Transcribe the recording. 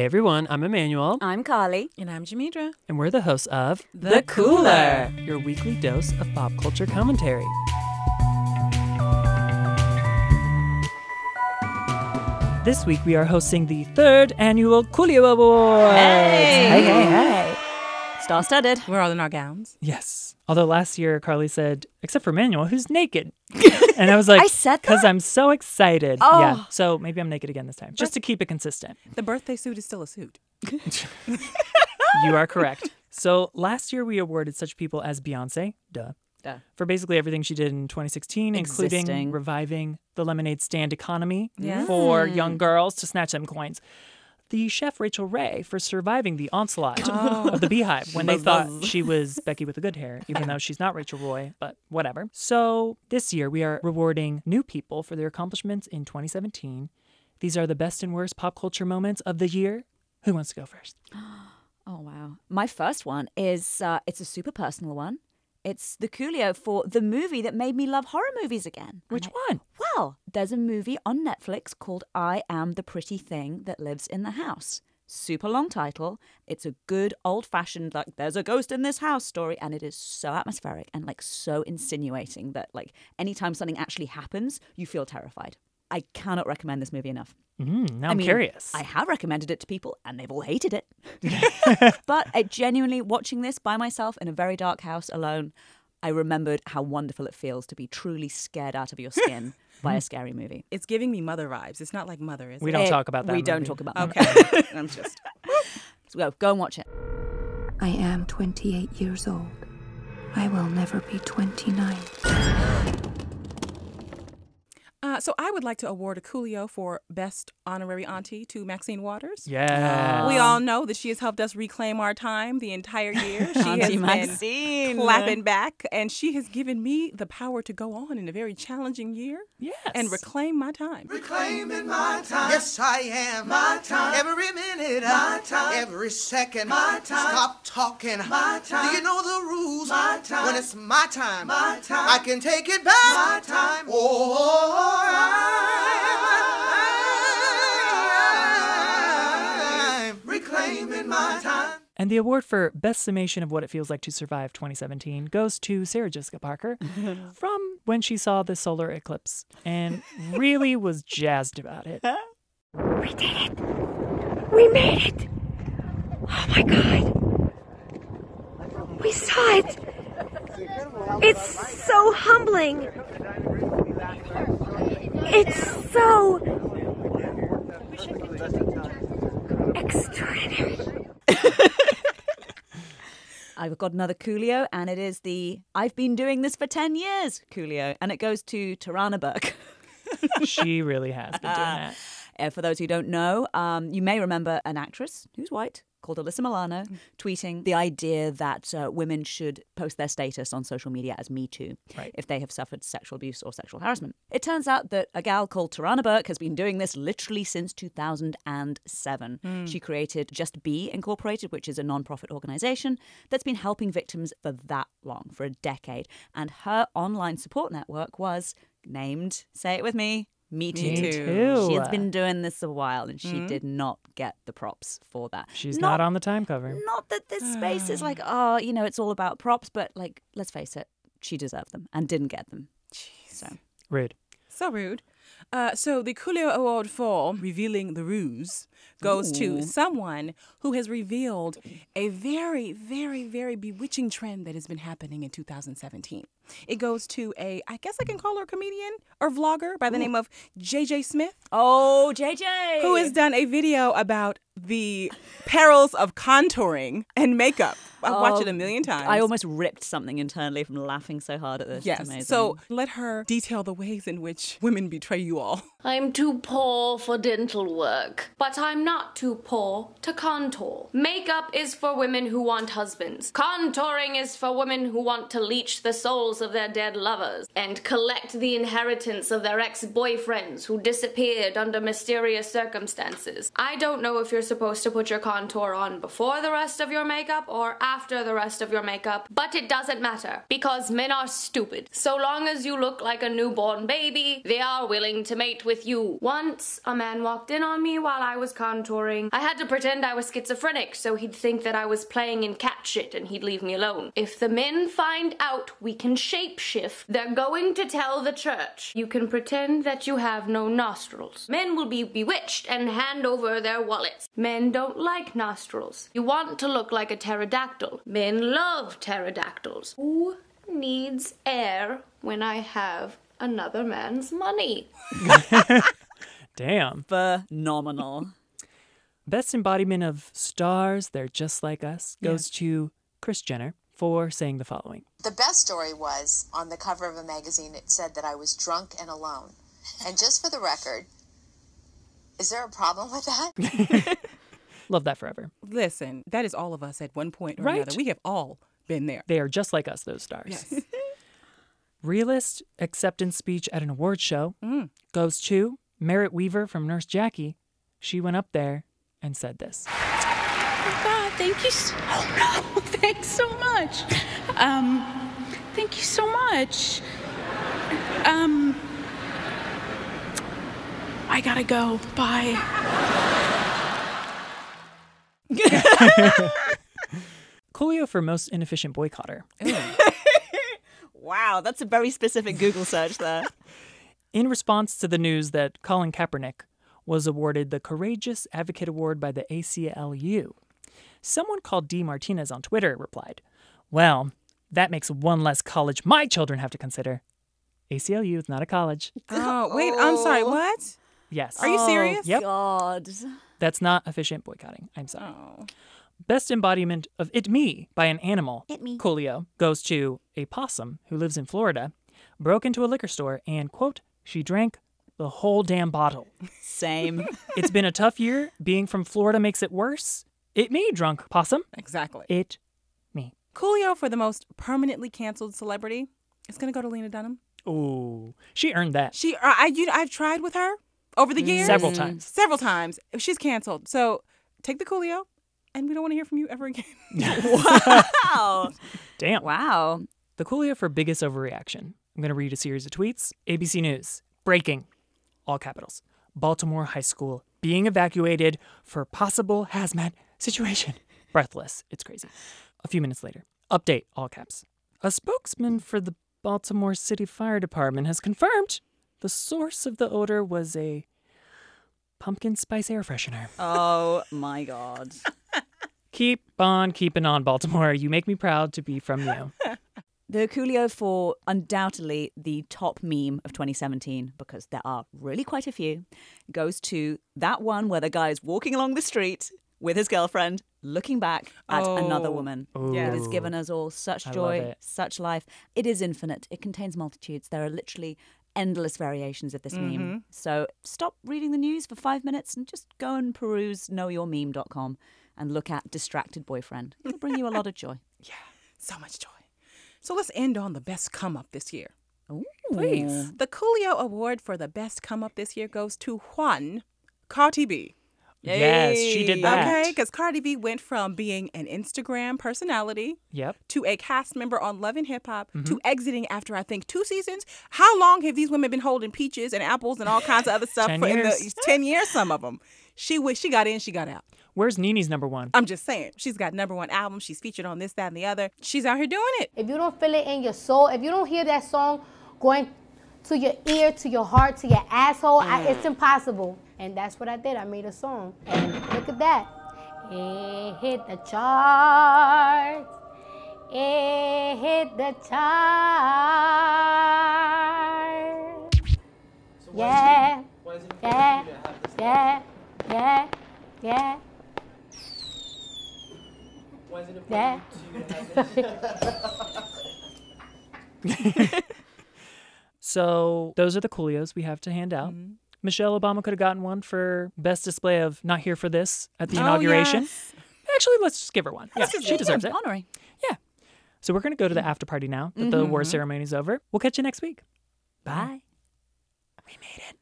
Hey everyone, I'm Emmanuel, I'm Carly. And I'm Jamidra. and we're the hosts of The Cooler. your weekly dose of pop culture commentary. This week we are hosting the third annual Coolio Awards. Hey. hey, hey, hey. Star studded. We're all in our gowns. Yes. Although last year Carly said, except for Manuel, who's naked. and I was like, I said because? I'm so excited. Oh. Yeah. So maybe I'm naked again this time, just to keep it consistent. The birthday suit is still a suit. You are correct. So last year we awarded such people as Beyonce, duh, Duh. for basically everything she did in 2016, including reviving the lemonade stand economy Yeah. for Mm. young girls to snatch them coins. The chef Rachael Ray for surviving the onslaught Oh. of the BeyHive when they thought she was Becky with the good hair, even though she's not Rachel Roy, but whatever. So this year we are rewarding new people for their accomplishments in 2017. These are the best and worst pop culture moments of the year. Who wants to go first? Oh wow. My first one is uh, it's a super personal one. It's the Coolio for the movie that made me love horror movies again. Which I- one? Well, there's a movie on Netflix called I Am the Pretty Thing That Lives in the House. Super long title. It's a good old fashioned, like, there's a ghost in this house story. And it is so atmospheric and, like, so insinuating that, like, anytime something actually happens, you feel terrified. I cannot recommend this movie enough. Mm, now I I'm mean, curious. I have recommended it to people and they've all hated it. but I genuinely, watching this by myself in a very dark house alone, I remembered how wonderful it feels to be truly scared out of your skin by a scary movie. It's giving me mother vibes. It's not like mother, is we it? don't talk about that. We don't talk about that. Okay. I'm just. So go, go and watch it. I am 28 years old. I will never be 29. Uh, so I would like to award a Coolio for best honorary auntie to Maxine Waters. Yeah. We all know that she has helped us reclaim our time the entire year. She Auntie has been Maxine. clapping back, and she has given me the power to go on in a very challenging year Yes. and reclaim my time. Reclaiming my time. Yes, I am. My time. Every minute. My time. Every second. My time. Stop talking. My time. Do you know the rules? My time. When it's my time. My time. I can take it back. My time. Oh, I'm reclaiming my time. And the award for best summation of what it feels like to survive 2017 goes to Sarah Jessica Parker from when she saw the solar eclipse and really was jazzed about it. We did it! We made it! Oh my god! We saw it! It's so humbling! It's so extraordinary. I've got another Coolio, and it is the I've been doing this for 10 years Coolio, and it goes to Tarana Burke. She really has been doing that. Uh, for those who don't know, um, you may remember an actress who's white called Alyssa Milano tweeting the idea that uh, women should post their status on social media as Me Too Right. if they have suffered sexual abuse or sexual harassment. It turns out that a gal called Tarana Burke has been doing this literally since 2007. She created Just Be Incorporated, which is a non-profit organization that's been helping victims for that long, for a decade. And her online support network was named, say it with me, Me Too. Me too. too. She has been doing this a while and she mm-hmm. did not get the props for that. She's not, on the time cover. Not that this space is like, oh, you know, it's all about props, but like, let's face it, she deserved them and didn't get them. So, Rude. So rude. Uh, so the Coolio Award for revealing the ruse goes to someone who has revealed a very, very, very bewitching trend that has been happening in 2017. It goes to a, I guess I can call her a comedian or vlogger by the name of JJ Smith, oh, JJ, who has done a video about the perils of contouring and makeup. I've watched it a um, million times. I almost ripped something internally from laughing so hard at this. Yes. amazing. So let her detail the ways in which women betray you all. I'm too poor for dental work, but I'm not too poor to contour. Makeup is for women who want husbands. Contouring is for women who want to leech the souls of their dead lovers and collect the inheritance of their ex boyfriends who disappeared under mysterious circumstances. I don't know if you're supposed to put your contour on before the rest of your makeup or after the rest of your makeup, but it doesn't matter because men are stupid. So long as you look like a newborn baby, they are willing to mate with you. Once a man walked in on me while I was contouring. I had to pretend I was schizophrenic so he'd think that I was playing in cat shit and he'd leave me alone. If the men find out we can shapeshift, they're going to tell the church. You can pretend that you have no nostrils. Men will be bewitched and hand over their wallets. Men don't like nostrils. You want to look like a pterodactyl. Men love pterodactyls. Who needs air when I have another man's money? Damn. Phenomenal. Best embodiment of stars, they're just like us, goes to Kris Jenner for saying the following. The best story was on the cover of a magazine, it said that I was drunk and alone. And just for the record, is there a problem with that? Love that forever. Listen, that is all of us at one point or Right. another. We have all been there. They are just like us, those stars. Yes. Realist acceptance speech at an award show Mm. goes to Merritt Wever from Nurse Jackie. She went up there and said this. Oh God, thank you so oh, no, thanks so much. Um, thank you so much. Um, I gotta go. Bye. Coolio for most inefficient boycotter. Wow, that's a very specific Google search there. In response to the news that Colin Kaepernick was awarded the Courageous Advocate Award by the ACLU, someone called D. Martinez on Twitter replied, Well, that makes one less college my children have to consider. ACLU is not a college. Oh, wait, I'm sorry. What? Yes. Are you serious? Yep. God. That's not efficient boycotting. I'm sorry. Oh. Best embodiment of it me by an animal, It me. Coolio, goes to a possum who lives in Florida, broke into a liquor store and, quote, she drank the whole damn bottle. Same. It's been a tough year. Being from Florida makes it worse. It me, drunk possum. Exactly. It me. Coolio for the most permanently canceled celebrity It's going to go to Lena Dunham. Ooh, she earned that She, uh, I, you, I've tried with her over the years. several mm. times. Several times. She's canceled. So take the Coolio, and we don't want to hear from you ever again. wow. Damn. Wow. The Coolio for biggest overreaction. I'm going to read a series of tweets. ABC News. Breaking. All capitals. Baltimore High School being evacuated for possible hazmat situation. Breathless. It's crazy. A few minutes later. Update. All caps. A spokesman for the Baltimore City Fire Department has confirmed the source of the odor was a pumpkin spice air freshener. Oh my God. Keep on keeping on, Baltimore. You make me proud to be from you. The Coolio for undoubtedly the top meme of 2017, because there are really quite a few, goes to that one where the guy is walking along the street with his girlfriend, looking back at another Oh, woman. yes. It has given us all such joy, such life. It is infinite. It contains multitudes. There are literally endless variations of this Mm-hmm. meme. So stop reading the news for five minutes and just go and peruse knowyourmeme.com and look at distracted boyfriend. It'll bring you a lot of joy. Yeah, so much joy. So let's end on the best come up this year. Please. The Coolio Award for the best come up this year goes to Juan Cardi B. Yes, she did that. Okay, because Cardi B went from being an Instagram personality Yep. to a cast member on Love and Hip Hop Mm-hmm. to exiting after I think two seasons. How long have these women been holding peaches and apples and all kinds of other stuff 10 for in the years. ten years? Some of them. She was she got in, she got out. Where's Nini's number one? I'm just saying, she's got number one album. She's featured on this, that, and the other. She's out here doing it. If you don't feel it in your soul, if you don't hear that song going to your ear, to your heart, to your asshole, I, mm. it's impossible. And that's what I did. I made a song. And look at that. It hit the charts. It hit the charts. Yeah. Why is it, yeah. Yeah. Yeah. Yeah. Why is it important yeah. So those are the Coolios we have to hand out. Mm-hmm. Michelle Obama could have gotten one for best display of not here for this at the Oh, inauguration. yes. Actually, let's just give her one. Yeah, she deserves it. Honorary. Yeah. So we're gonna go to the mm-hmm. after party now that the mm-hmm, award mm-hmm. ceremony is over. We'll catch you next week. Bye. We made it.